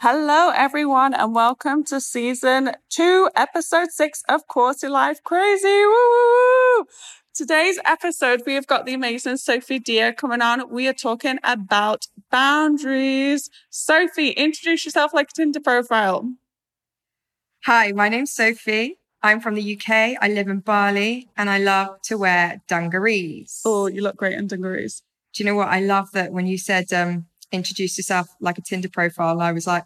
Hello, everyone, and welcome to season two, episode six of Quarter Life Crazy. Woo! Today's episode, we have got the amazing Sophie Deer coming on. We are talking about boundaries. Sophie, introduce yourself like a Tinder profile. Hi, my name's Sophie. I'm from the UK. I live in Bali and I love to wear dungarees. Oh, you look great in dungarees. Do you know what? I love that when you said um, introduce yourself like a Tinder profile, I was like,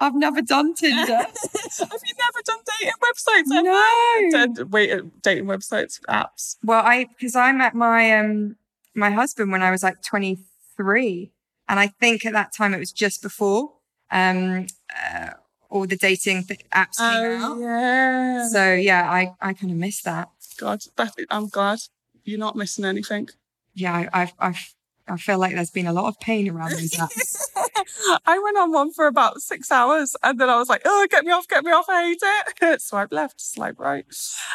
I've never done Tinder. Have you never done dating websites? No. Ever? Wait, uh, dating websites, apps. Well, I because I met my um my husband when I was like 23, and I think at that time it was just before um uh, all the dating th- apps came Oh, out. yeah. So yeah, I I kind of missed that. God, that, I'm glad you're not missing anything. Yeah, I I've, I've I feel like there's been a lot of pain around those apps. I went on one for about six hours and then I was like, oh, get me off, get me off, I hate it. swipe left, swipe right.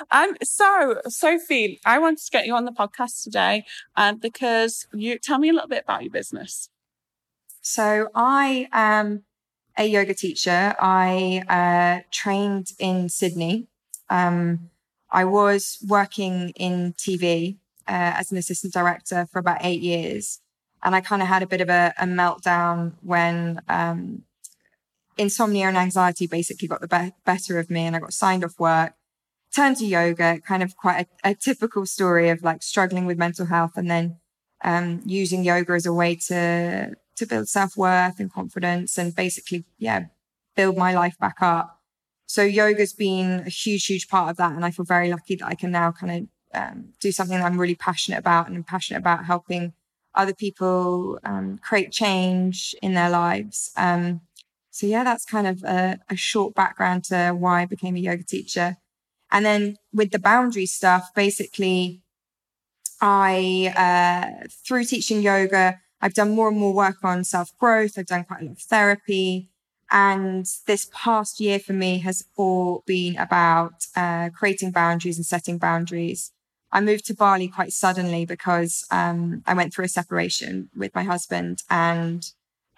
Um, so, Sophie, I wanted to get you on the podcast today um, because you tell me a little bit about your business. So I am a yoga teacher. I uh, trained in Sydney. Um, I was working in TV uh, as an assistant director for about eight years. And I kind of had a bit of a, a meltdown when um, insomnia and anxiety basically got the be- better of me and I got signed off work, turned to yoga, kind of quite a, a typical story of like struggling with mental health and then um, using yoga as a way to to build self worth and confidence and basically, yeah, build my life back up. So yoga's been a huge, huge part of that, and I feel very lucky that I can now kind of um, do something that I'm really passionate about, and I'm passionate about helping other people um, create change in their lives. Um, so yeah, that's kind of a, a short background to why I became a yoga teacher. And then with the boundary stuff, basically, I, uh, through teaching yoga, I've done more and more work on self growth. I've done quite a lot of therapy. And this past year for me has all been about uh, creating boundaries and setting boundaries. I moved to Bali quite suddenly because um, I went through a separation with my husband. And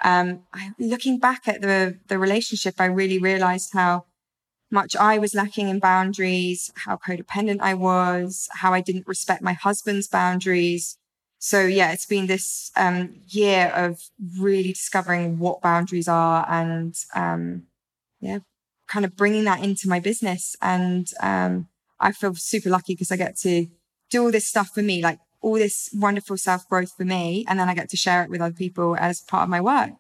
um, I, looking back at the, the relationship, I really realized how much I was lacking in boundaries, how codependent I was, how I didn't respect my husband's boundaries. So yeah, it's been this um, year of really discovering what boundaries are and um, yeah, kind of bringing that into my business. And um, I feel super lucky because I get to do all this stuff for me, like all this wonderful self growth for me, and then I get to share it with other people as part of my work.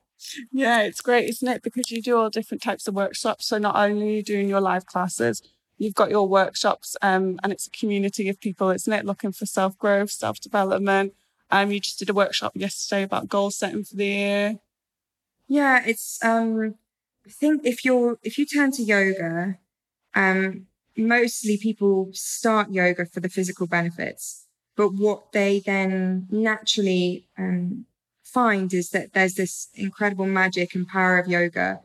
Yeah, it's great, isn't it? Because you do all different types of workshops. So not only are you doing your live classes, you've got your workshops, um, and it's a community of people, isn't it? Looking for self growth, self development. Um, you just did a workshop yesterday about goal setting for the year. Yeah, it's um I think if you're if you turn to yoga, um mostly people start yoga for the physical benefits. But what they then naturally um find is that there's this incredible magic and power of yoga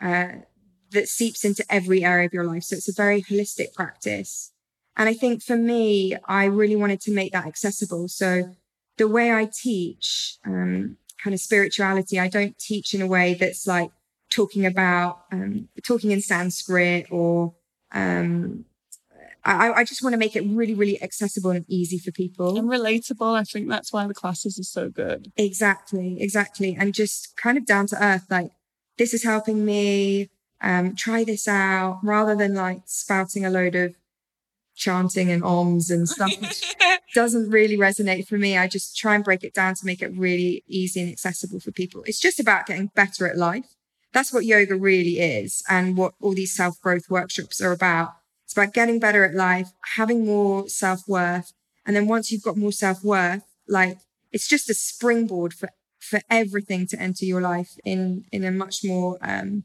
uh, that seeps into every area of your life. So it's a very holistic practice. And I think for me, I really wanted to make that accessible. So the way I teach um, kind of spirituality, I don't teach in a way that's like talking about um, talking in Sanskrit or um, I, I just want to make it really, really accessible and easy for people. And relatable. I think that's why the classes are so good. Exactly, exactly. And just kind of down to earth, like, this is helping me. Um, try this out rather than like spouting a load of chanting and oms and stuff, which doesn't really resonate for me. I just try and break it down to make it really easy and accessible for people. It's just about getting better at life. That's what yoga really is and what all these self growth workshops are about. It's about getting better at life, having more self worth. And then once you've got more self worth, like it's just a springboard for, for everything to enter your life in, in a much more, um,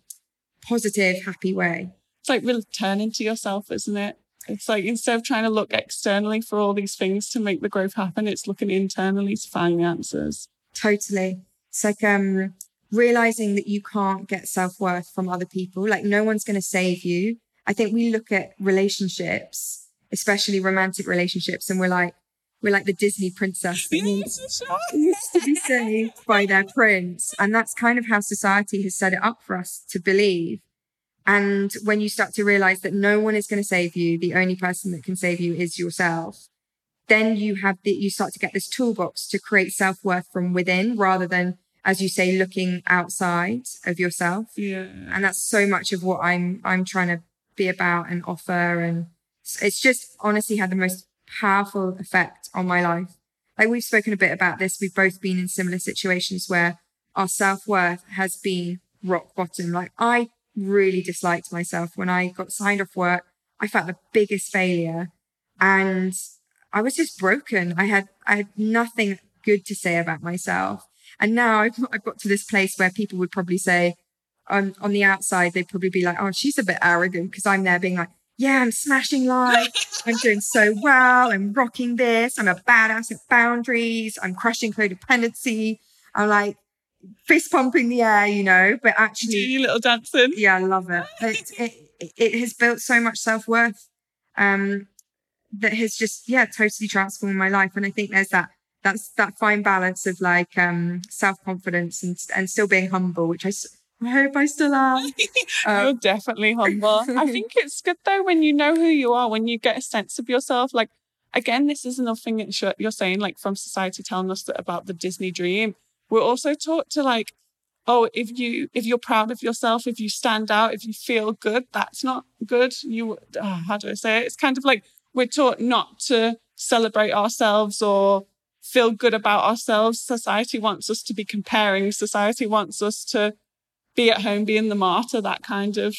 positive, happy way. It's like returning to yourself, isn't it? It's like instead of trying to look externally for all these things to make the growth happen, it's looking internally to find the answers. Totally. It's like, um, realizing that you can't get self worth from other people. Like no one's going to save you. I think we look at relationships, especially romantic relationships, and we're like, we're like the Disney princess that needs, needs to be saved by their prince. And that's kind of how society has set it up for us to believe. And when you start to realize that no one is going to save you, the only person that can save you is yourself, then you have the, you start to get this toolbox to create self worth from within rather than, as you say, looking outside of yourself. yeah. And that's so much of what I'm, I'm trying to be about and offer. And it's just honestly had the most powerful effect on my life. Like we've spoken a bit about this. We've both been in similar situations where our self worth has been rock bottom. Like I really disliked myself when I got signed off work. I felt the biggest failure and I was just broken. I had, I had nothing good to say about myself. And now I've, I've got to this place where people would probably say on, on the outside, they'd probably be like, Oh, she's a bit arrogant because I'm there being like, yeah, I'm smashing life. I'm doing so well. I'm rocking this. I'm a badass at boundaries. I'm crushing codependency. I'm like fist pumping the air, you know, but actually, you little dancing? yeah, I love it. It, it, it has built so much self worth um, that has just, yeah, totally transformed my life. And I think there's that, that's that fine balance of like um, self confidence and, and still being humble, which I, I hope I still am. Uh, You're definitely humble. I think it's good though when you know who you are, when you get a sense of yourself. Like, again, this is another thing that you're saying, like, from society telling us that about the Disney dream. We're also taught to, like, oh, if you if you're proud of yourself, if you stand out, if you feel good, that's not good. You, oh, how do I say it? It's kind of like we're taught not to celebrate ourselves or feel good about ourselves. Society wants us to be comparing. Society wants us to be at home, being the martyr, that kind of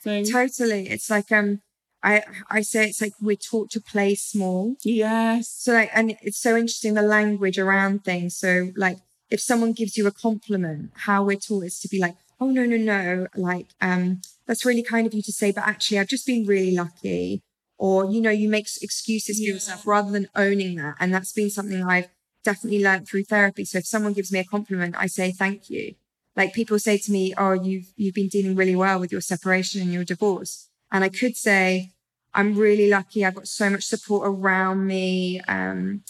thing. Totally. It's like um I I say it's like we're taught to play small. Yes. So like and it's so interesting the language around things. So like if someone gives you a compliment, how we're taught is to be like, oh no, no, no, like um that's really kind of you to say, but actually I've just been really lucky. Or, you know, you make excuses for yourself rather than owning that. And that's been something I've definitely learned through therapy. So if someone gives me a compliment, I say thank you. Like people say to me, "Oh, you've you've been dealing really well with your separation and your divorce," and I could say, "I'm really lucky. I've got so much support around me, um,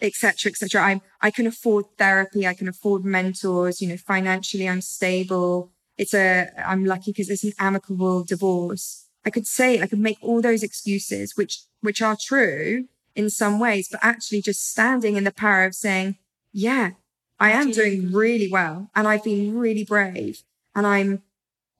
etc., etc. I I can afford therapy. I can afford mentors. You know, financially, I'm stable. It's a I'm lucky because it's an amicable divorce. I could say I could make all those excuses, which which are true in some ways, but actually just standing in the power of saying, "Yeah, I am doing really well and I've been really brave and I'm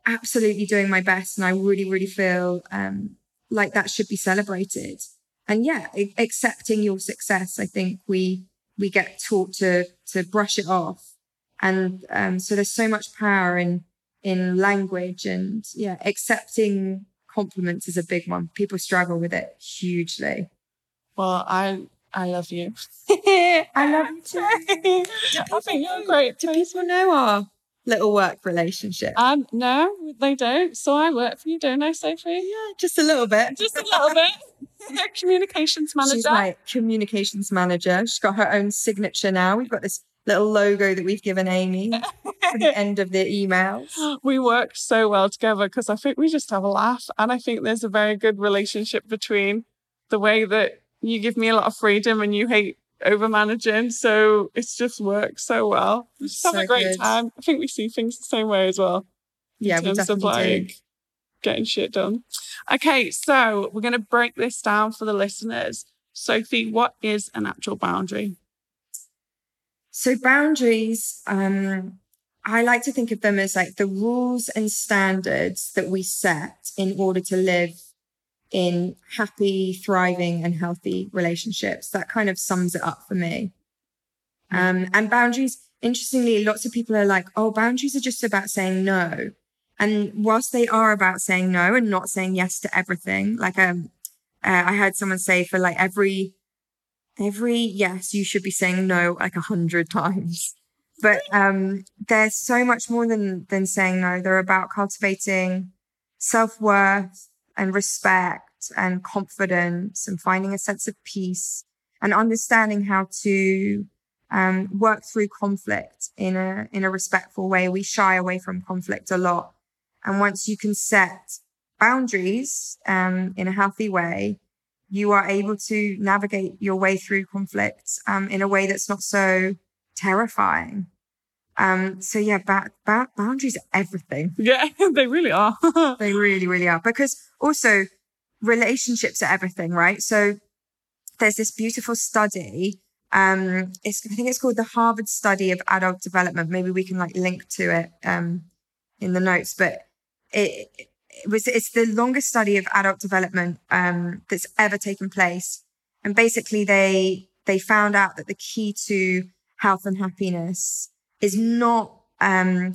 absolutely doing my best and I really, really feel um, like that should be celebrated. And yeah, accepting your success, I think we we get taught to to brush it off. And um, so there's so much power in in language and yeah, accepting compliments is a big one. People struggle with it hugely. Well, I I love you. I love you too. I think you're a great. Do people know our little work relationship? Um, no, they don't. So I work for you, don't I, Sophie? Yeah, just a little bit. Just a little bit. Communications manager. She's my communications manager. She's got her own signature now. We've got this little logo that we've given Amy at the end of the emails. we work so well together because I think we just have a laugh. And I think there's a very good relationship between the way that you give me a lot of freedom and you hate over managing. So it's just works so well. We just have a great good. time. I think we see things the same way as well. in Yeah, we terms of definitely do. like getting shit done. Okay, so we're going to break this down for the listeners. Sophie, what is an actual boundary? So boundaries, um, I like to think of them as like the rules and standards that we set in order to live in happy, thriving, and healthy relationships. That kind of sums it up for me. Um, and boundaries, interestingly, lots of people are like, oh, boundaries are just about saying no. And whilst they are about saying no and not saying yes to everything, like um, uh, I heard someone say for like every every yes, you should be saying no like a hundred times. But um, they're so much more than than saying no. They're about cultivating self worth and respect and confidence and finding a sense of peace and understanding how to um, work through conflict in a in a respectful way. We shy away from conflict a lot, and once you can set boundaries um, in a healthy way, you are able to navigate your way through conflicts um, in a way that's not so terrifying. Um, so yeah, ba- ba- boundaries are everything. Yeah, they really are. they really, really are. Because also relationships are everything, right? So there's this beautiful study. Um, it's, I think it's called the Harvard Study of Adult Development. Maybe we can like link to it, um, in the notes, but it, it was, it's the longest study of adult development, um, that's ever taken place. And basically they, they found out that the key to health and happiness is not um,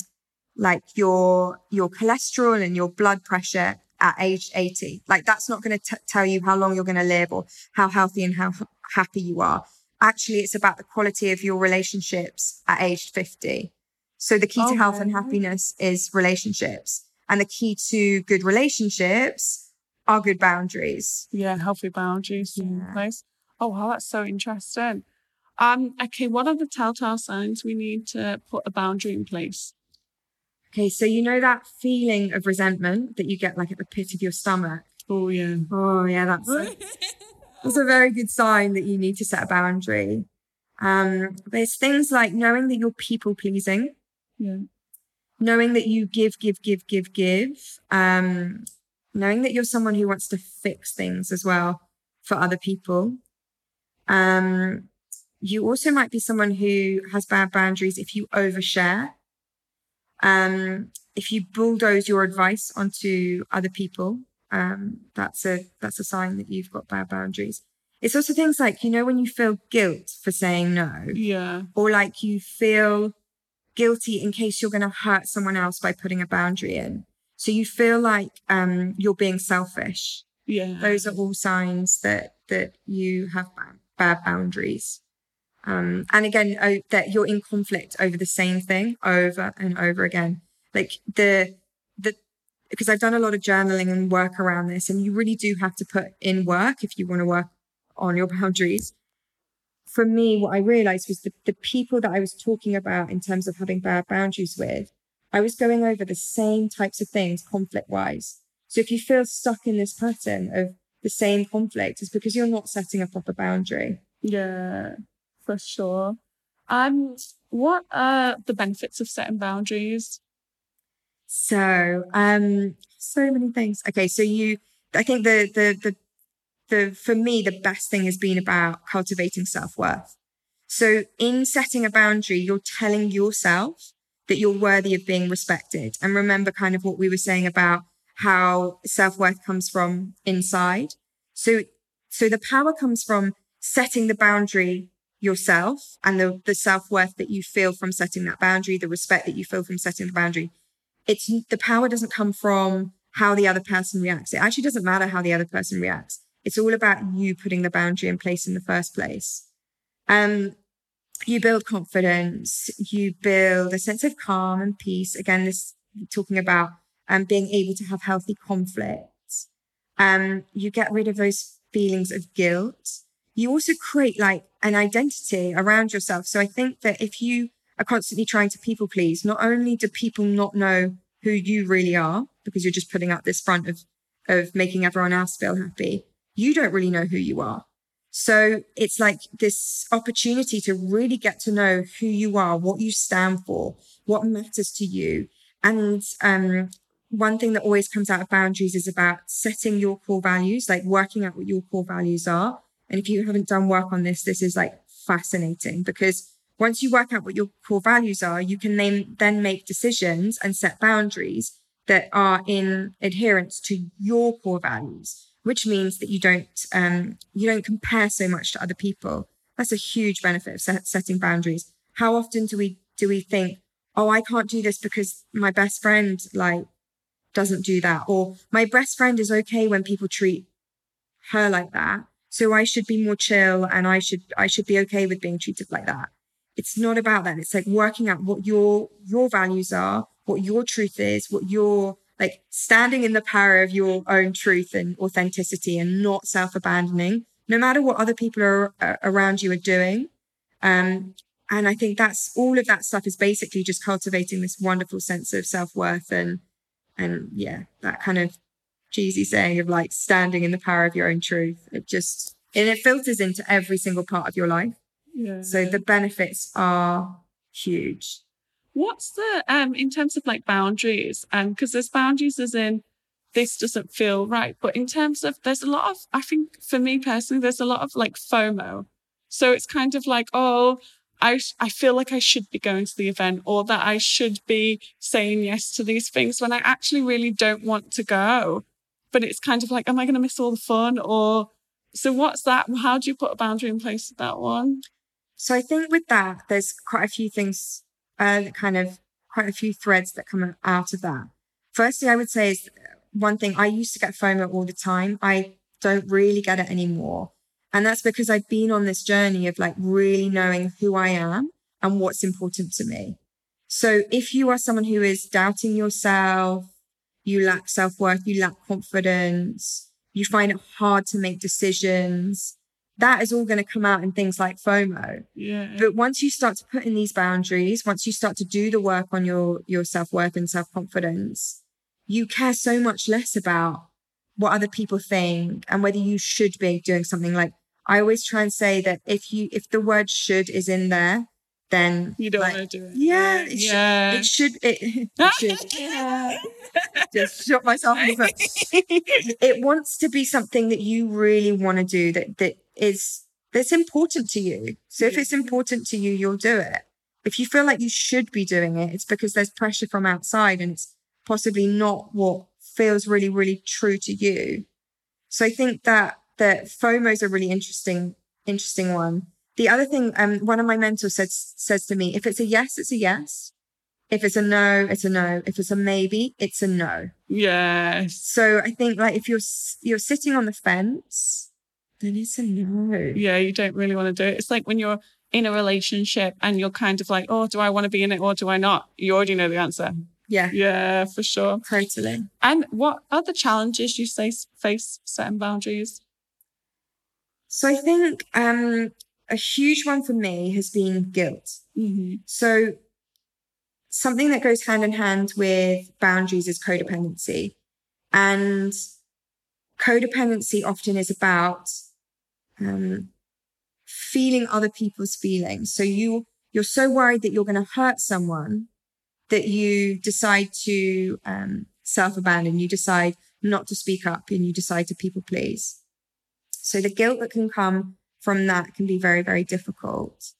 like your your cholesterol and your blood pressure at age 80 like that's not going to tell you how long you're going to live or how healthy and how happy you are actually it's about the quality of your relationships at age 50 so the key okay. to health and happiness is relationships and the key to good relationships are good boundaries yeah healthy boundaries yeah. in place oh wow that's so interesting um, okay, what are the telltale signs we need to put a boundary in place? Okay, so you know that feeling of resentment that you get like at the pit of your stomach? Oh, yeah. Oh, yeah, that's a, that's a very good sign that you need to set a boundary. Um, there's things like knowing that you're people pleasing. Yeah. Knowing that you give, give, give, give, give. Um, knowing that you're someone who wants to fix things as well for other people. Um, you also might be someone who has bad boundaries if you overshare. Um, if you bulldoze your advice onto other people, um, that's a that's a sign that you've got bad boundaries. It's also things like you know when you feel guilt for saying no, yeah, or like you feel guilty in case you're going to hurt someone else by putting a boundary in. So you feel like um, you're being selfish. Yeah, those are all signs that that you have bad, bad boundaries. Um, and again, oh, that you're in conflict over the same thing over and over again. Like the, the, because I've done a lot of journaling and work around this, and you really do have to put in work if you want to work on your boundaries. For me, what I realized was that the people that I was talking about in terms of having bad boundaries with, I was going over the same types of things conflict wise. So if you feel stuck in this pattern of the same conflict, it's because you're not setting a proper boundary. Yeah for sure. And what are the benefits of setting boundaries? So, um, so many things. Okay, so you, I think the the the the for me the best thing has been about cultivating self worth. So, in setting a boundary, you're telling yourself that you're worthy of being respected. And remember, kind of what we were saying about how self worth comes from inside. So, so the power comes from setting the boundary yourself and the, the self-worth that you feel from setting that boundary, the respect that you feel from setting the boundary. It's the power doesn't come from how the other person reacts. It actually doesn't matter how the other person reacts. It's all about you putting the boundary in place in the first place. Um, you build confidence, you build a sense of calm and peace. Again, this talking about um, being able to have healthy conflicts. Um, you get rid of those feelings of guilt you also create like an identity around yourself. So I think that if you are constantly trying to people please, not only do people not know who you really are because you're just putting up this front of, of making everyone else feel happy, you don't really know who you are. So it's like this opportunity to really get to know who you are, what you stand for, what matters to you. And um, one thing that always comes out of boundaries is about setting your core values, like working out what your core values are and if you haven't done work on this, this is like fascinating because once you work out what your core values are, you can then, then make decisions and set boundaries that are in adherence to your core values, which means that you don't, um, you don't compare so much to other people. That's a huge benefit of set, setting boundaries. How often do we, do we think, oh, I can't do this because my best friend like doesn't do that, or my best friend is okay when people treat her like that. So I should be more chill and I should, I should be okay with being treated like that. It's not about that. It's like working out what your, your values are, what your truth is, what your, like standing in the power of your own truth and authenticity and not self abandoning, no matter what other people are, uh, around you are doing. Um, and I think that's all of that stuff is basically just cultivating this wonderful sense of self worth and, and yeah, that kind of cheesy saying of like standing in the power of your own truth. It just, and it filters into every single part of your life. Yeah. So the benefits are huge. What's the um in terms of like boundaries? Um, because there's boundaries as in this doesn't feel right. But in terms of there's a lot of I think for me personally, there's a lot of like FOMO. So it's kind of like, oh, I I feel like I should be going to the event or that I should be saying yes to these things when I actually really don't want to go. But it's kind of like, am I going to miss all the fun? Or so what's that? How do you put a boundary in place with that one? So I think with that, there's quite a few things, uh, kind of quite a few threads that come out of that. Firstly, I would say is one thing I used to get FOMO all the time. I don't really get it anymore. And that's because I've been on this journey of like really knowing who I am and what's important to me. So if you are someone who is doubting yourself, you lack self worth, you lack confidence, you find it hard to make decisions, that is all going to come out in things like FOMO. Yeah. But once you start to put in these boundaries, once you start to do the work on your, your self worth and self confidence, you care so much less about what other people think and whether you should be doing something like I always try and say that if you if the word should is in there, then you don't like, want to do it. Yeah, it yeah. should it should it, it should. Yeah. Just shot myself in the foot. It wants to be something that you really want to do that that is that's important to you. So if it's important to you, you'll do it. If you feel like you should be doing it, it's because there's pressure from outside and it's possibly not what feels really, really true to you. So I think that that FOMO is a really interesting, interesting one. The other thing, um, one of my mentors says says to me, if it's a yes, it's a yes. If it's a no, it's a no. If it's a maybe, it's a no. Yes. So I think like if you're you're sitting on the fence, then it's a no. Yeah, you don't really want to do it. It's like when you're in a relationship and you're kind of like, oh, do I want to be in it or do I not? You already know the answer. Yeah. Yeah, for sure. Totally. And what other challenges you say face setting boundaries? So I think um, a huge one for me has been guilt. Mm-hmm. So something that goes hand in hand with boundaries is codependency. And codependency often is about um, feeling other people's feelings. So you you're so worried that you're going to hurt someone that you decide to um, self abandon. You decide not to speak up, and you decide to people please. So the guilt that can come from that can be very very difficult.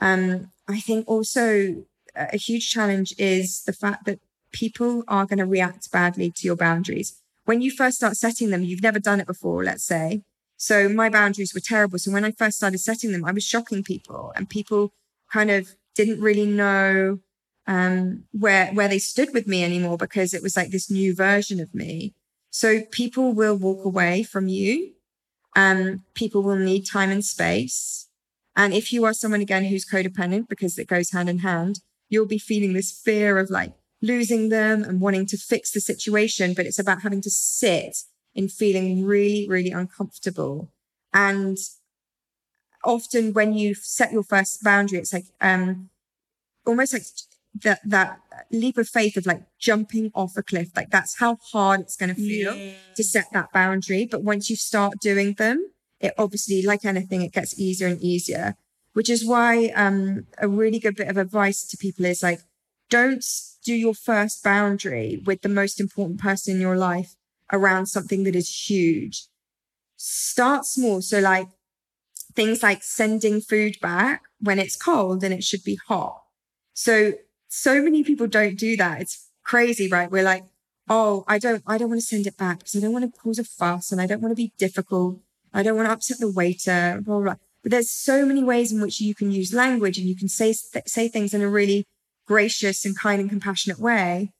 Um, I think also a huge challenge is the fact that people are going to react badly to your boundaries. When you first start setting them, you've never done it before, let's say. So my boundaries were terrible. So when I first started setting them, I was shocking people and people kind of didn't really know um, where, where they stood with me anymore because it was like this new version of me. So people will walk away from you. Um, people will need time and space. And if you are someone again who's codependent, because it goes hand in hand, you'll be feeling this fear of like losing them and wanting to fix the situation. But it's about having to sit in feeling really, really uncomfortable. And often when you set your first boundary, it's like um almost like that that leap of faith of like jumping off a cliff. Like that's how hard it's going to feel Yeah. to set that boundary. But once you start doing them, it obviously, like anything, it gets easier and easier. Which is why um, a really good bit of advice to people is like, don't do your first boundary with the most important person in your life around something that is huge. Start small. So like things like sending food back when it's cold and it should be hot. So, so many people don't do that. It's crazy, right? We're like, oh, I don't, I don't want to send it back because I don't want to cause a fuss and I don't want to be difficult. I don't want to upset the waiter, blah, blah. But there's so many ways in which you can use language and you can say, say things in a really gracious and kind and compassionate way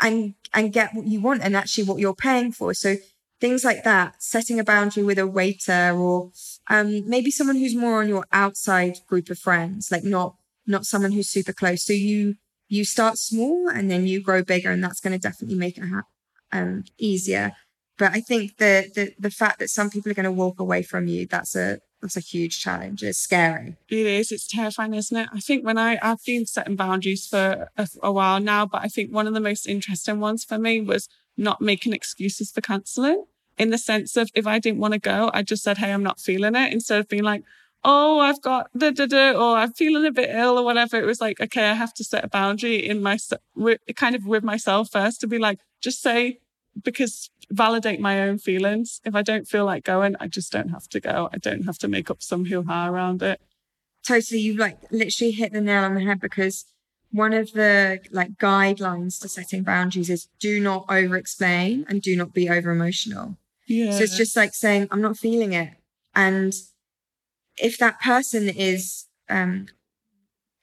and, and get what you want and actually what you're paying for. So things like that, setting a boundary with a waiter or, um, maybe someone who's more on your outside group of friends, like not, not someone who's super close. So you, you start small and then you grow bigger and that's going to definitely make it ha- um, easier. But I think the, the, the fact that some people are going to walk away from you, that's a, that's a huge challenge. It's scary. It is. It's terrifying, isn't it? I think when I, I've been setting boundaries for a, a while now, but I think one of the most interesting ones for me was not making excuses for canceling in the sense of if I didn't want to go, I just said, Hey, I'm not feeling it instead of being like, Oh, I've got da da da, or I'm feeling a bit ill or whatever. It was like, okay, I have to set a boundary in my, kind of with myself first to be like, just say, because validate my own feelings. If I don't feel like going, I just don't have to go. I don't have to make up some hoo ha around it. Totally. You like literally hit the nail on the head because one of the like guidelines to setting boundaries is do not over explain and do not be over emotional. Yeah. So it's just like saying, I'm not feeling it. And if that person is, um,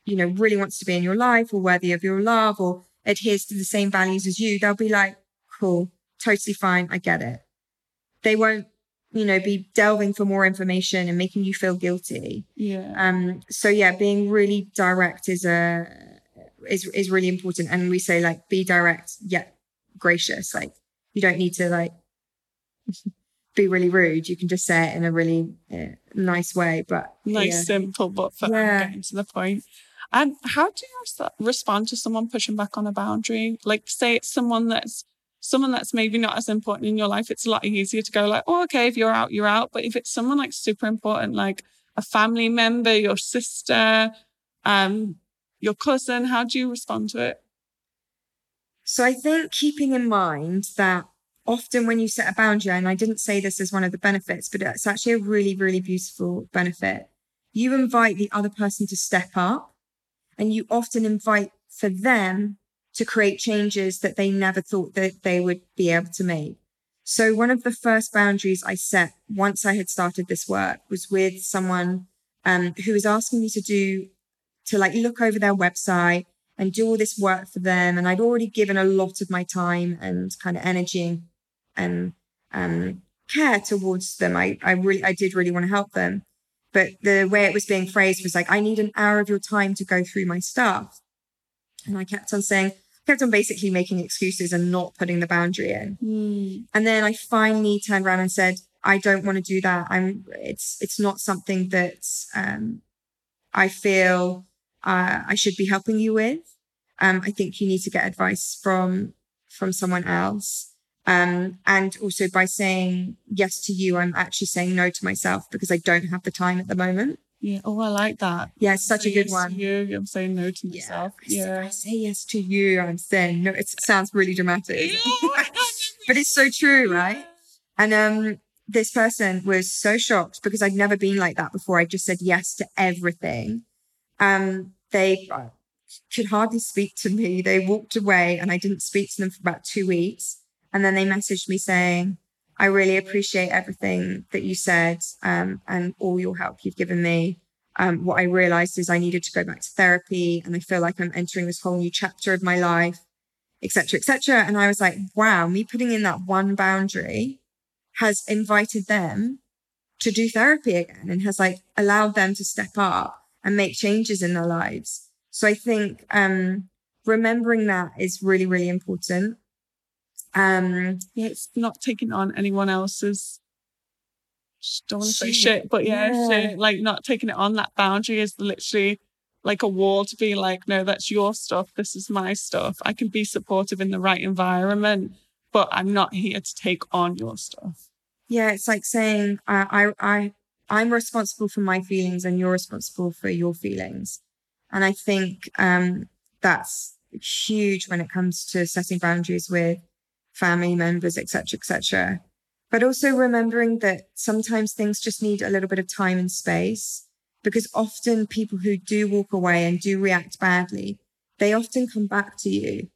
you know, really wants to be in your life or worthy of your love or adheres to the same values as you, they'll be like, cool, totally fine. I get it. They won't, you know, be delving for more information and making you feel guilty. Yeah. Um, so yeah, being really direct is a, is, is really important. And we say like, be direct, yet gracious. Like you don't need to like be really rude. You can just say it in a really uh, nice way, but nice, yeah. simple, but yeah. getting to the point. And how do you respond to someone pushing back on a boundary? Like, say it's someone that's someone that's maybe not as important in your life. It's a lot easier to go like, oh, okay, if you're out, you're out. But if it's someone like super important, like a family member, your sister, um, your cousin, how do you respond to it? So I think keeping in mind that often when you set a boundary, and I didn't say this as one of the benefits, but it's actually a really, really beautiful benefit. You invite the other person to step up and you often invite for them to create changes that they never thought that they would be able to make. So one of the first boundaries I set once I had started this work was with someone um, who was asking me to do, to like look over their website and do all this work for them. And I'd already given a lot of my time and kind of energy and um, care towards them. I, I really, I did really want to help them. But the way it was being phrased was like, I need an hour of your time to go through my stuff. And I kept on saying, kept on basically making excuses and not putting the boundary in. Mm. And then I finally turned around and said, I don't want to do that. I'm, it's, it's not something that, um, I feel, uh, I should be helping you with. Um, I think you need to get advice from, from someone else. Um, and also by saying yes to you, I'm actually saying no to myself because I don't have the time at the moment. Yeah. Oh, I like that. Yeah, it's such say a good yes one. You, I'm saying no to myself. Yeah. Yeah. I, say, I say yes to you. I'm saying no. It sounds really dramatic, but it's so true, right? And um, this person was so shocked because I'd never been like that before. I just said yes to everything. Um, they could hardly speak to me. They walked away, and I didn't speak to them for about two weeks. And then they messaged me saying, I really appreciate everything that you said um, and all your help you've given me. Um, what I realized is I needed to go back to therapy and I feel like I'm entering this whole new chapter of my life, etc., etc. And I was like, wow, me putting in that one boundary has invited them to do therapy again and has like allowed them to step up and make changes in their lives. So I think um, remembering that is really, really important. Um, yeah, it's not taking on anyone else's. Don't want to say shit, but yeah, yeah, shit. Like not taking it on. That boundary is literally like a wall to be like, no, that's your stuff. This is my stuff. I can be supportive in the right environment, but I'm not here to take on your stuff. Yeah, it's like saying I, I, I, I'm responsible for my feelings, and you're responsible for your feelings. And I think um, that's huge when it comes to setting boundaries with family members, etc., etc. But also remembering that sometimes things just need a little bit of time and space because often people who do walk away and do react badly, they often come back to you.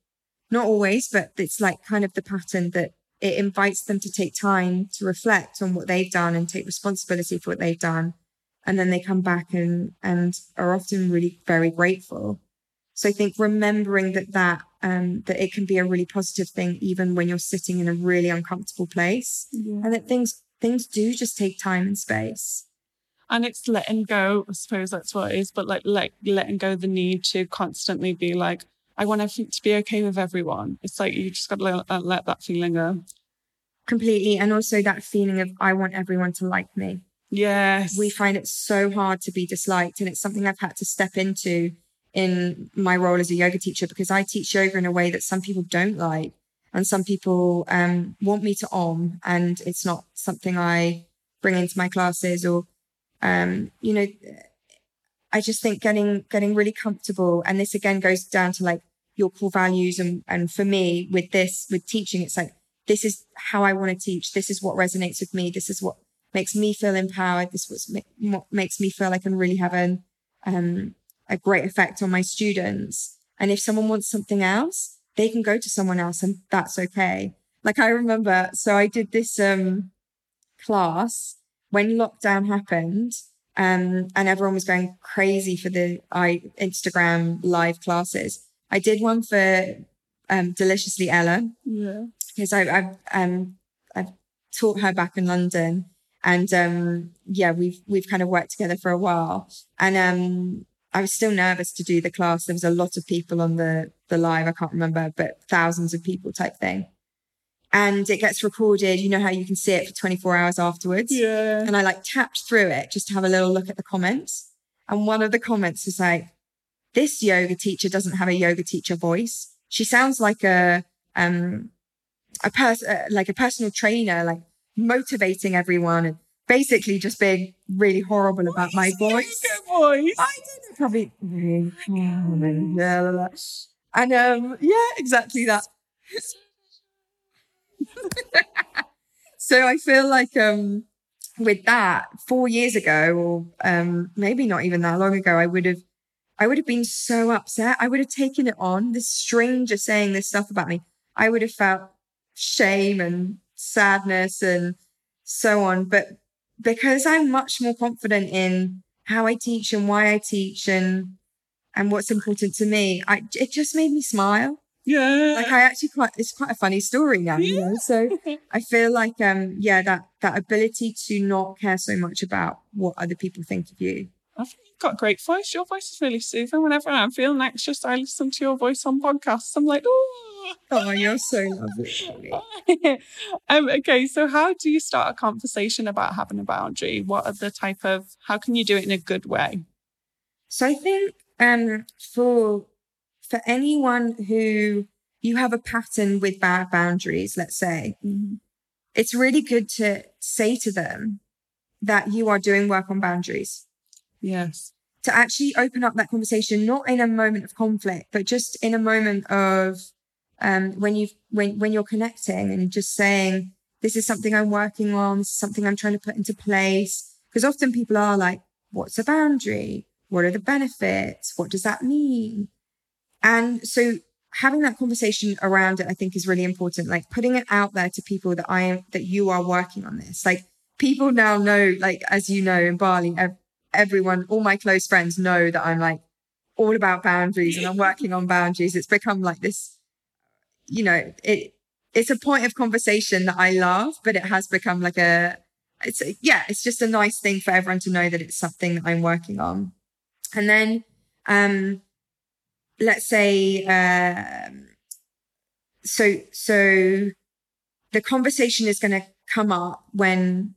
Not always, but it's like kind of the pattern that it invites them to take time to reflect on what they've done and take responsibility for what they've done. And then they come back and, and are often really very grateful. So I think remembering that that um, that it can be a really positive thing even when you're sitting in a really uncomfortable place, yeah. and that things things do just take time and space. And it's letting go. I suppose that's what it is. But like, like letting go the need to constantly be like, I want everything to be okay with everyone. It's like you just got to let, uh, let that feeling go. Completely, and also that feeling of I want everyone to like me. Yes, we find it so hard to be disliked, and it's something I've had to step into in my role as a yoga teacher because I teach yoga in a way that some people don't like. And some people um, want me to om, and it's not something I bring into my classes. Or, um, you know, I just think getting getting really comfortable, and this again goes down to like your core values. And and for me, with this, with teaching, it's like this is how I want to teach. This is what resonates with me. This is what makes me feel empowered. This is what makes me feel like I can really have an um, a great effect on my students. And if someone wants something else, they can go to someone else and that's okay. Like I remember, so I did this um, class when lockdown happened. Um, and everyone was going crazy for the I Instagram live classes. I did one for um, Deliciously Ella. Yeah. Because I, I've um, I've taught her back in London, and um, yeah, we've we've kind of worked together for a while. And um, I was still nervous to do the class. There was a lot of people on the the live. I can't remember, but thousands of people type thing. And it gets recorded. You know how you can see it for 24 hours afterwards. Yeah. And I like tapped through it just to have a little look at the comments. And one of the comments was like, "This yoga teacher doesn't have a yoga teacher voice. She sounds like a um a person uh, like a personal trainer, like motivating everyone and basically just being really horrible about my voice. voice. I did probably and um yeah, exactly that. so I feel like um with that four years ago or um maybe not even that long ago, I would have I would have been so upset. I would have taken it on. This stranger saying this stuff about me. I would have felt shame and sadness and so on. But because I'm much more confident in how I teach and why I teach and and what's important to me, I it just made me smile. Yeah. Like I actually quite it's quite a funny story now, yeah. you know. So I feel like um yeah, that that ability to not care so much about what other people think of you. I think you've got a great voice. Your voice is really soothing. Whenever I'm feeling anxious, I listen to your voice on podcasts. I'm like, oh Oh, you're so lovely. um, okay, so how do you start a conversation about having a boundary? What are the type of how can you do it in a good way? So I think um, for for anyone who you have a pattern with bad boundaries, let's say, mm-hmm. it's really good to say to them that you are doing work on boundaries. Yes. To actually open up that conversation, not in a moment of conflict, but just in a moment of um, when you when when you're connecting and just saying this is something I'm working on, this is something I'm trying to put into place. Because often people are like, what's a boundary? What are the benefits? What does that mean? And so having that conversation around it, I think is really important. Like putting it out there to people that I am, that you are working on this. Like people now know, like, as you know, in Bali, everyone, all my close friends know that I'm like all about boundaries and I'm working on boundaries. It's become like this you know, it it's a point of conversation that I love, but it has become like a it's a, yeah, it's just a nice thing for everyone to know that it's something that I'm working on. And then um let's say um so so the conversation is going to come up when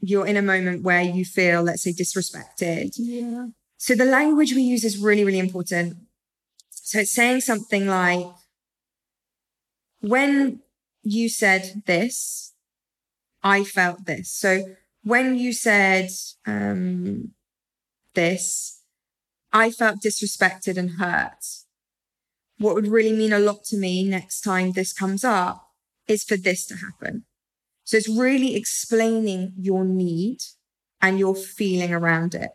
you're in a moment where you feel let's say disrespected. Yeah. So the language we use is really really important. So it's saying something like when you said this, I felt this. So when you said um, this, I felt disrespected and hurt. What would really mean a lot to me next time this comes up is for this to happen. So it's really explaining your need and your feeling around it.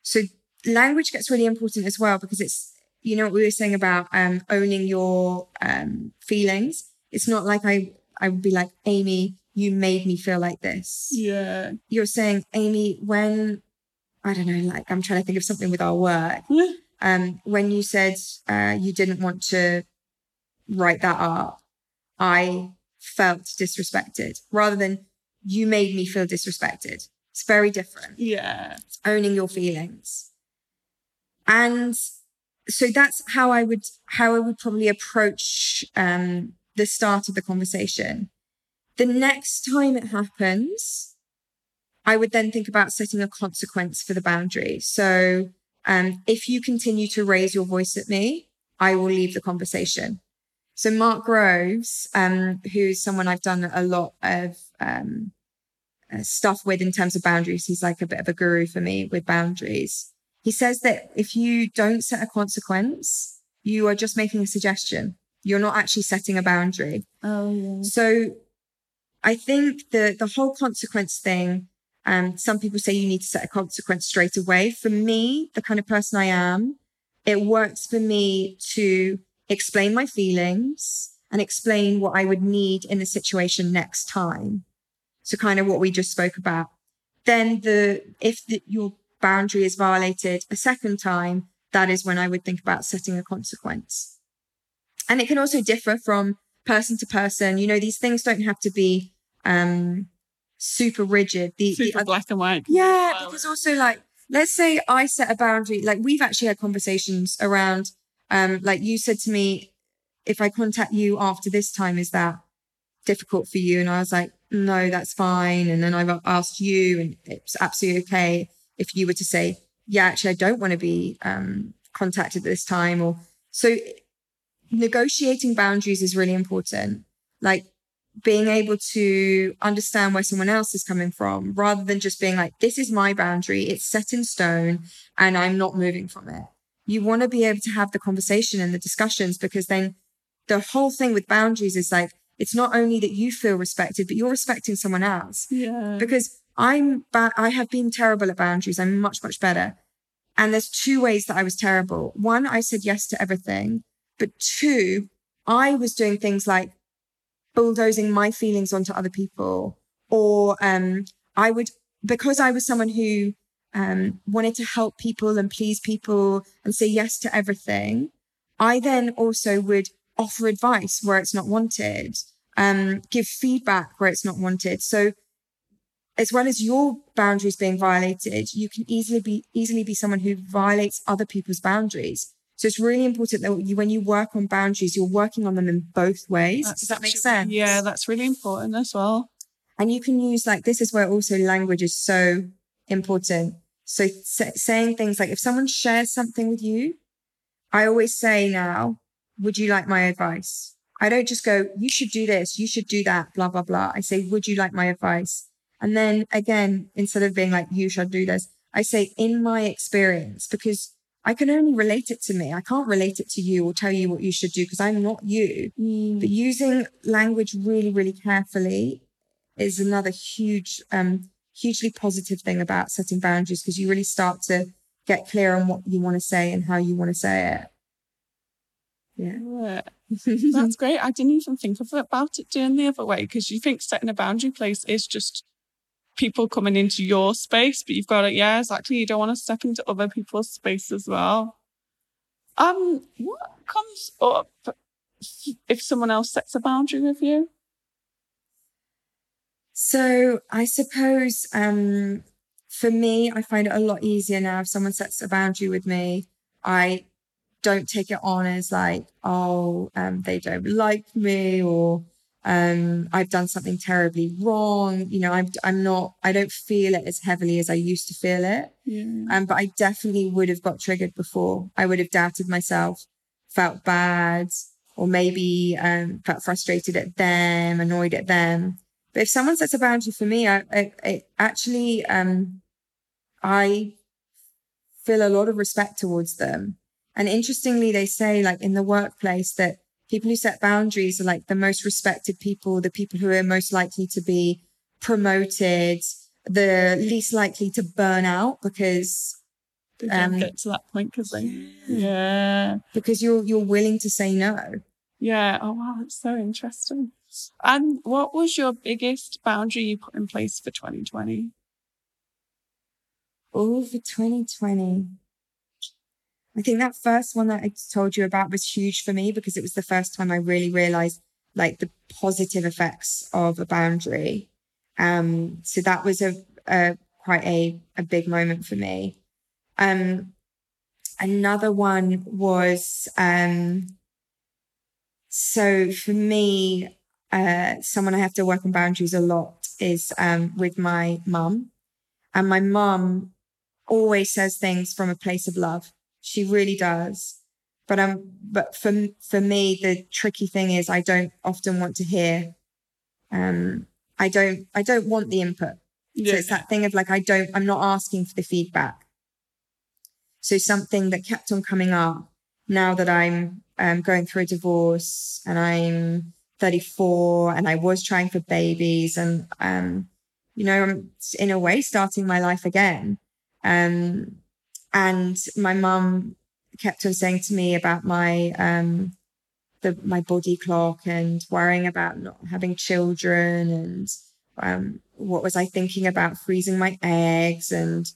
So language gets really important as well because it's you know what we were saying about um, owning your um, feelings. It's not like I I would be like Amy, you made me feel like this. Yeah. You're saying Amy, when I don't know, like I'm trying to think of something with our work. um, when you said uh, you didn't want to write that up, I felt disrespected rather than you made me feel disrespected. It's very different. Yeah. owning your feelings. And so that's how I would how I would probably approach um, the start of the conversation. The next time it happens, I would then think about setting a consequence for the boundary. So um, if you continue to raise your voice at me, I will leave the conversation. So Mark Groves, um, who's someone I've done a lot of um, uh, stuff with in terms of boundaries, he's like a bit of a guru for me with boundaries. He says that if you don't set a consequence, you are just making a suggestion. You're not actually setting a boundary. Oh, yeah. So I think the the whole consequence thing. Um, some people say you need to set a consequence straight away. For me, the kind of person I am, it works for me to explain my feelings and explain what I would need in the situation next time. So kind of what we just spoke about. Then the, if the, your boundary is violated a second time, that is when I would think about setting a consequence. And it can also differ from person to person. You know, these things don't have to be, um, super rigid. The, super the, black and white. Yeah, because also like, let's say I set a boundary, like we've actually had conversations around um, like you said to me, if I contact you after this time, is that difficult for you? And I was like, no, that's fine. And then I've asked you, and it's absolutely okay if you were to say, yeah, actually, I don't want to be um, contacted this time. Or so negotiating boundaries is really important. Like being able to understand where someone else is coming from rather than just being like, this is my boundary. It's set in stone and I'm not moving from it you want to be able to have the conversation and the discussions because then the whole thing with boundaries is like, it's not only that you feel respected, but you're respecting someone else. Yeah. Because I'm, ba- I have been terrible at boundaries. I'm much, much better. And there's two ways that I was terrible. One, I said yes to everything. But two, I was doing things like bulldozing my feelings onto other people or, um, I would, because I was someone who um, wanted to help people and please people and say yes to everything, I then also would offer advice where it's not wanted, um, give feedback where it's not wanted. So as well as your boundaries being violated, you can easily be easily be someone who violates other people's boundaries. So it's really important that you, when you work on boundaries, you're working on them in both ways. That's Does that make sense? Yeah, that's really important as well. And you can use like this is where also language is so important. So saying things like, if someone shares something with you, I always say now, would you like my advice? I don't just go, you should do this, you should do that, blah, blah, blah. I say, would you like my advice? And then again, instead of being like, you should do this, I say, in my experience, because I can only relate it to me. I can't relate it to you or tell you what you should do because I'm not you. Mm. But using language really, really carefully is another huge um, hugely positive thing about setting boundaries because you really start to get clear on what you want to say and how you want to say it. Yeah. That's great. I didn't even think of it, about it doing the other way because you think setting a boundary place is just people coming into your space, but you've got it. Yeah, exactly. You don't want to step into other people's space as well. Um, what comes up if someone else sets a boundary with you? So I suppose um, for me, I find it a lot easier now if someone sets a boundary with me. I don't take it on as like, oh, um, they don't like me or um, I've done something terribly wrong. You know, I'm, I'm not, I don't feel it as heavily as I used to feel it. Yeah. Um, but I definitely would have got triggered before. I would have doubted myself, felt bad, or maybe um, felt frustrated at them, annoyed at them. But if someone sets a boundary for me, I, I, I actually, um, I feel a lot of respect towards them. And interestingly, they say like in the workplace that people who set boundaries are like the most respected people, the people who are most likely to be promoted, the least likely to burn out because they don't um, get to that point because they, yeah, because you're you're willing to say no. Yeah. Oh wow, that's so interesting. And what was your biggest boundary you put in place for 2020? Oh, for 2020. I think that first one that I told you about was huge for me because it was the first time I really realized like the positive effects of a boundary. Um, so that was a, a quite a, a big moment for me. Um, another one was, um, so for me, uh, someone I have to work on boundaries a lot is um, with my mum. And my mum always says things from a place of love. She really does. But um, but for for me, the tricky thing is I don't often want to hear. Um, I don't I don't want the input. Yeah. So it's that thing of like I don't I'm not asking for the feedback. So something that kept on coming up now that I'm um, going through a divorce and I'm 34 and I was trying for babies and um, you know I'm in a way starting my life again. Um, and my mum kept on saying to me about my um, the my body clock and worrying about not having children and um, what was I thinking about freezing my eggs and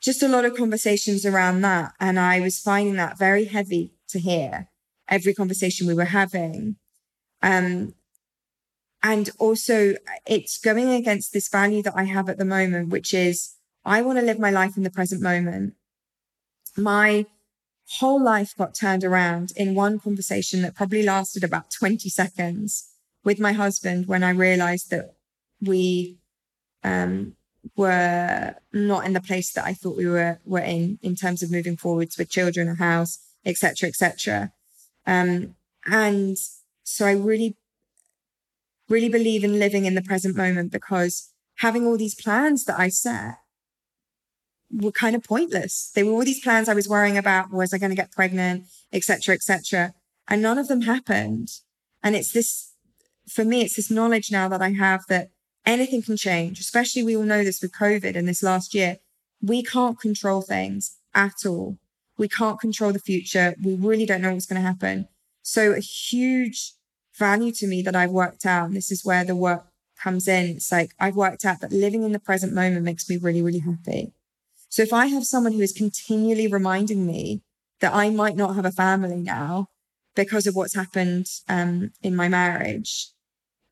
just a lot of conversations around that. And I was finding that very heavy to hear every conversation we were having. Um, and also it's going against this value that I have at the moment, which is I want to live my life in the present moment. My whole life got turned around in one conversation that probably lasted about 20 seconds with my husband when I realized that we um, were not in the place that I thought we were were in in terms of moving forwards with children, a house, etc., etc. Um, and so I really, really believe in living in the present moment because having all these plans that I set were kind of pointless. They were all these plans I was worrying about. Was I going to get pregnant, etc., etc. And none of them happened. And it's this, for me, it's this knowledge now that I have that anything can change, especially we all know this with COVID and this last year. We can't control things at all. We can't control the future. We really don't know what's going to happen. So a huge value to me that I've worked out, this is where the work comes in. It's like I've worked out that living in the present moment makes me really, really happy. So if I have someone who is continually reminding me that I might not have a family now because of what's happened um, in my marriage,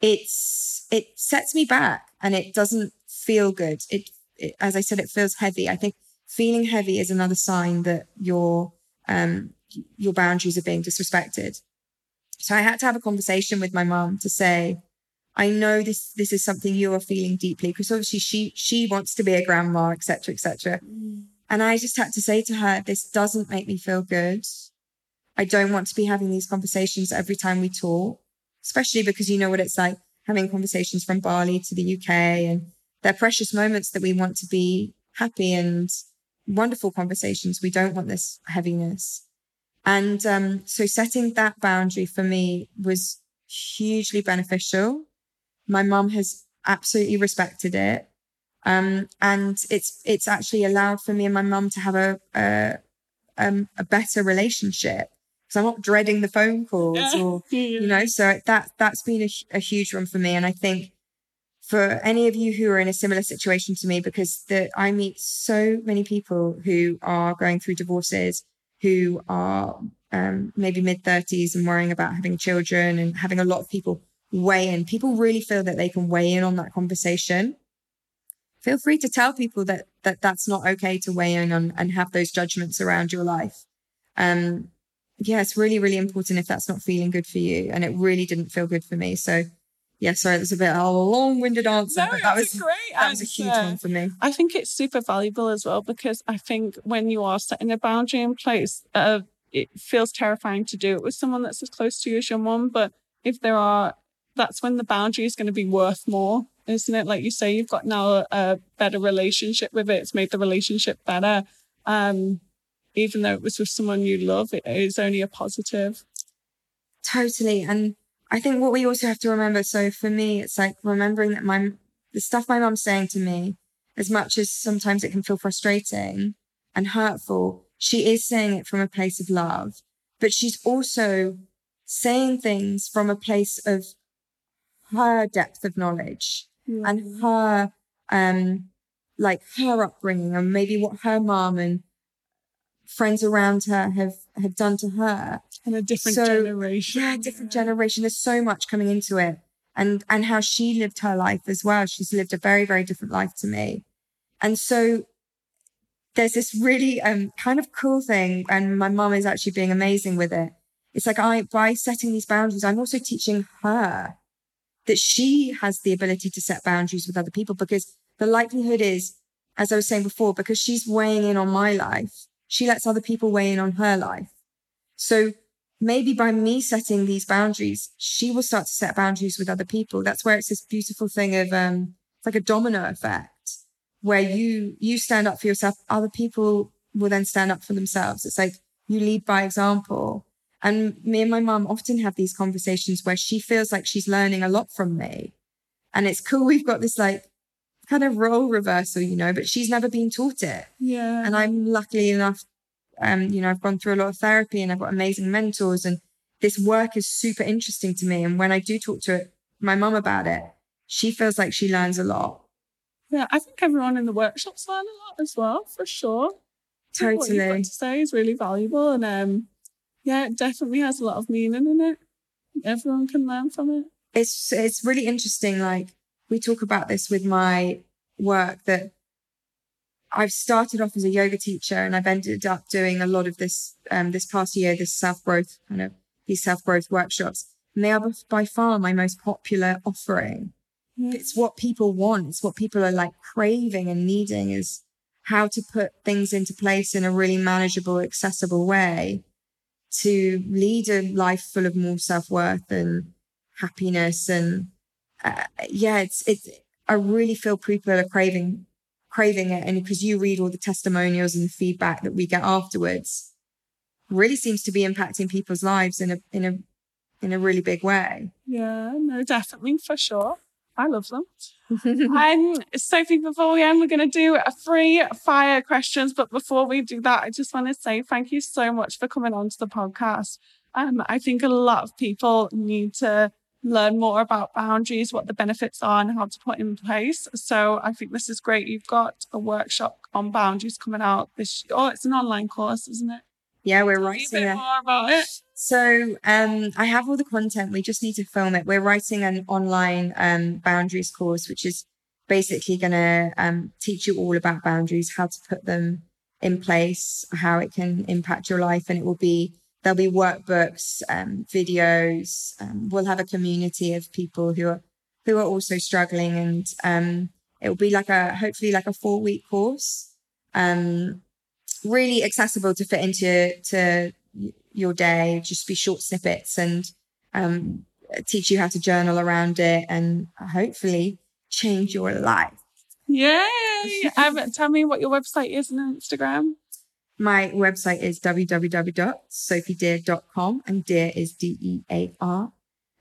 it's it sets me back and it doesn't feel good. It, it as I said, it feels heavy. I think feeling heavy is another sign that your um, your boundaries are being disrespected. So I had to have a conversation with my mom to say, I know this this is something you are feeling deeply because obviously she she wants to be a grandma, etc., etc. Mm. And I just had to say to her, this doesn't make me feel good. I don't want to be having these conversations every time we talk, especially because you know what it's like having conversations from Bali to the UK and they're precious moments that we want to be happy and wonderful conversations. We don't want this heaviness. And um, so setting that boundary for me was hugely beneficial my mum has absolutely respected it. Um, and it's, it's actually allowed for me and my mum to have a, a, um, a better relationship because I'm not dreading the phone calls or, you know, so that, that's been a, a huge one for me. And I think for any of you who are in a similar situation to me, because the, I meet so many people who are going through divorces, who are um, maybe mid 30s and worrying about having children and having a lot of people weigh in. People really feel that they can weigh in on that conversation. Feel free to tell people that that that's not okay to weigh in on and have those judgments around your life. Um, yeah, it's really, really important if that's not feeling good for you. And it really didn't feel good for me. So yeah, sorry, that's a bit of a long-winded answer, no, but that was great. That was a huge one for me. I think it's super valuable as well because I think when you are setting a boundary in place, uh, it feels terrifying to do it with someone that's as close to you as your mom. But if there are that's when the boundary is going to be worth more, isn't it? Like you say, you've got now a, a better relationship with it. It's made the relationship better. Um, even though it was with someone you love, it is only a positive. Totally. And I think what we also have to remember, so for me, it's like remembering that my, the stuff my mom's saying to me, as much as sometimes it can feel frustrating and hurtful, she is saying it from a place of love, but she's also saying things from a place of her depth of knowledge mm-hmm. and her um like her upbringing and maybe what her mom and friends around her have have done to her. And a different so, generation. yeah different generation. There's so much coming into it. And and how she lived her life as well. She's lived a very very different life to me. And so there's this really um kind of cool thing and my mom is actually being amazing with it. It's like i by setting these boundaries i'm also teaching her that she has the ability to set boundaries with other people because the likelihood is, as I was saying before, because she's weighing in on my life, she lets other people weigh in on her life. So maybe by me setting these boundaries, she will start to set boundaries with other people. That's where it's this beautiful thing of um, it's like a domino effect where you you stand up for yourself, other people will then stand up for themselves. It's like you lead by example. And me and my mum often have these conversations where she feels like she's learning a lot from me. And it's cool. We've got this like kind of role reversal, you know, but she's never been taught it. Yeah. And I'm lucky enough, um, you know, I've gone through a lot of therapy and I've got amazing mentors and this work is super interesting to me. And when I do talk to my mum about it, she feels like she learns a lot. Yeah, I think everyone in the workshops learn a lot as well, for sure. Totally. What you've to say is really valuable. And um, yeah, it definitely has a lot of meaning in it. Everyone can learn from it. It's it's really interesting. Like we talk about this with my work that I've started off as a yoga teacher and I've ended up doing a lot of this um, this past year, this self growth kind of these self growth workshops. And they are by far my most popular offering. It's what people want. It's what people are like craving and needing is how to put things into place in a really manageable, accessible way to lead a life full of more self worth and happiness. And uh, yeah, it's, it's, I really feel people are craving, craving it. And because you read all the testimonials and the feedback that we get afterwards, really seems to be impacting people's lives in a, in a, in a really big way. Yeah, no, definitely for sure. I love them. um, Sophie, before we end, we're going to do a free fire questions. But before we do that, I just want to say thank you so much for coming on to the podcast. Um, I think a lot of people need to learn more about boundaries, what the benefits are, and how to put in place. So I think this is great. You've got a workshop on boundaries coming out this. Oh, it's an online course, isn't it? Yeah, we're Tell writing a, more about it. So um, I have all the content. We just need to film it. We're writing an online um, boundaries course, which is basically going to um, teach you all about boundaries, how to put them in place, how it can impact your life, and it will be there'll be workbooks, um, videos. Um, we'll have a community of people who are who are also struggling, and um, it will be like a hopefully like a four week course. Um, really accessible to fit into to your day, just be short snippets and um, teach you how to journal around it and hopefully change your life. Yay! um, tell me what your website is and Instagram. My website is www.sophiedear.com and dear is D E A R.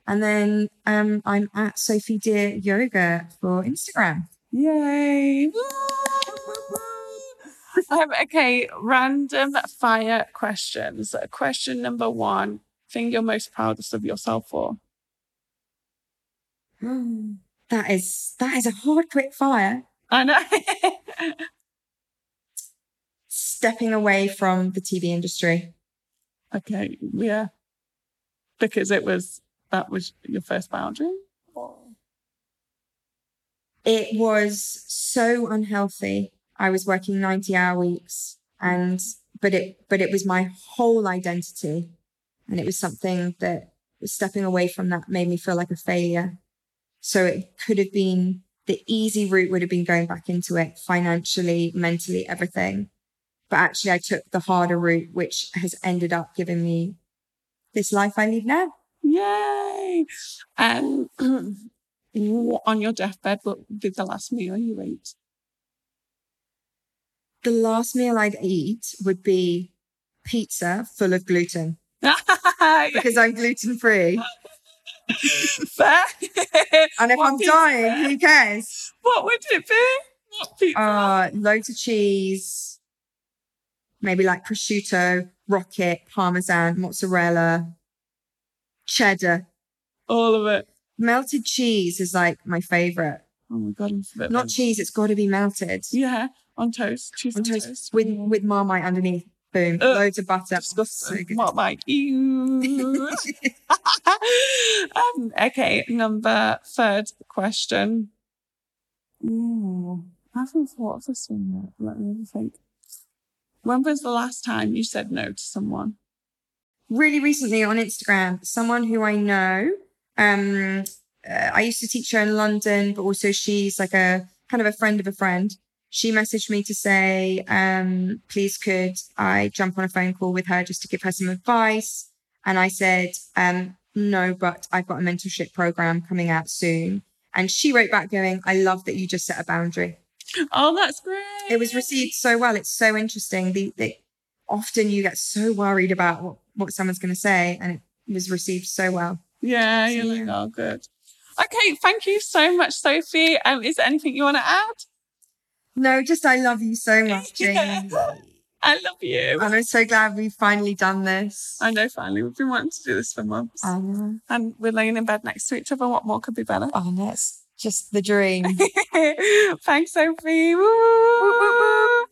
And then um, I'm at Sophie Dear Yoga for Instagram. Yay! um, okay, random fire questions. Question number one thing you're most proudest of yourself for? That is that is a hard quick fire. I know. Stepping away from the TV industry. okay, yeah. Because it was, that was your first boundary? Or- It was so unhealthy. I was working 90 hour weeks and but it but it was my whole identity. And it was something that stepping away from that made me feel like a failure. So it could have been the easy route would have been going back into it financially, mentally, everything. But actually I took the harder route, which has ended up giving me this life I lead now. Yay! And on your deathbed, what did the last meal you ate? The last meal I'd eat would be pizza full of gluten because I'm gluten free. And if What I'm dying, who cares? What would it be? What pizza? Uh, loads of cheese, maybe like prosciutto, rocket, parmesan, mozzarella, cheddar. All of it. Melted cheese is like my favorite. Oh my god, Not cheese, it's got to be melted. Yeah, on toast. Cheese On toast toast. with with marmite underneath. Boom. Ugh, loads of butter. So Disgusting. What like ew. um, okay, number third question. Ooh, I haven't thought of this one yet. Let me think. When was the last time you said no to someone? really recently on Instagram, someone who I know. Um, uh, I used to teach her in London, but also she's like a kind of a friend of a friend. she messaged me to say, um, please could I jump on a phone call with her just to give her some advice? And I said, um, no, but I've got a mentorship program coming out soon. And she wrote back going, I love that you just set a boundary. Oh, that's great. It was received so well. It's so interesting. The, the often you get so worried about what, what someone's going to say and it was received so well. Yeah, So, you're like, yeah. oh, good. Okay, thank you so much, Sophie. Um, is there anything you want to add? No, just I love you so much, Jane. I love you. and I'm so glad we've finally done this. I know, finally, we've been wanting to do this for months. I know. and we're laying in bed next to each other. What more could be better? Oh, that's just the dream. Thanks, Sophie. Woo-woo. Woo-woo.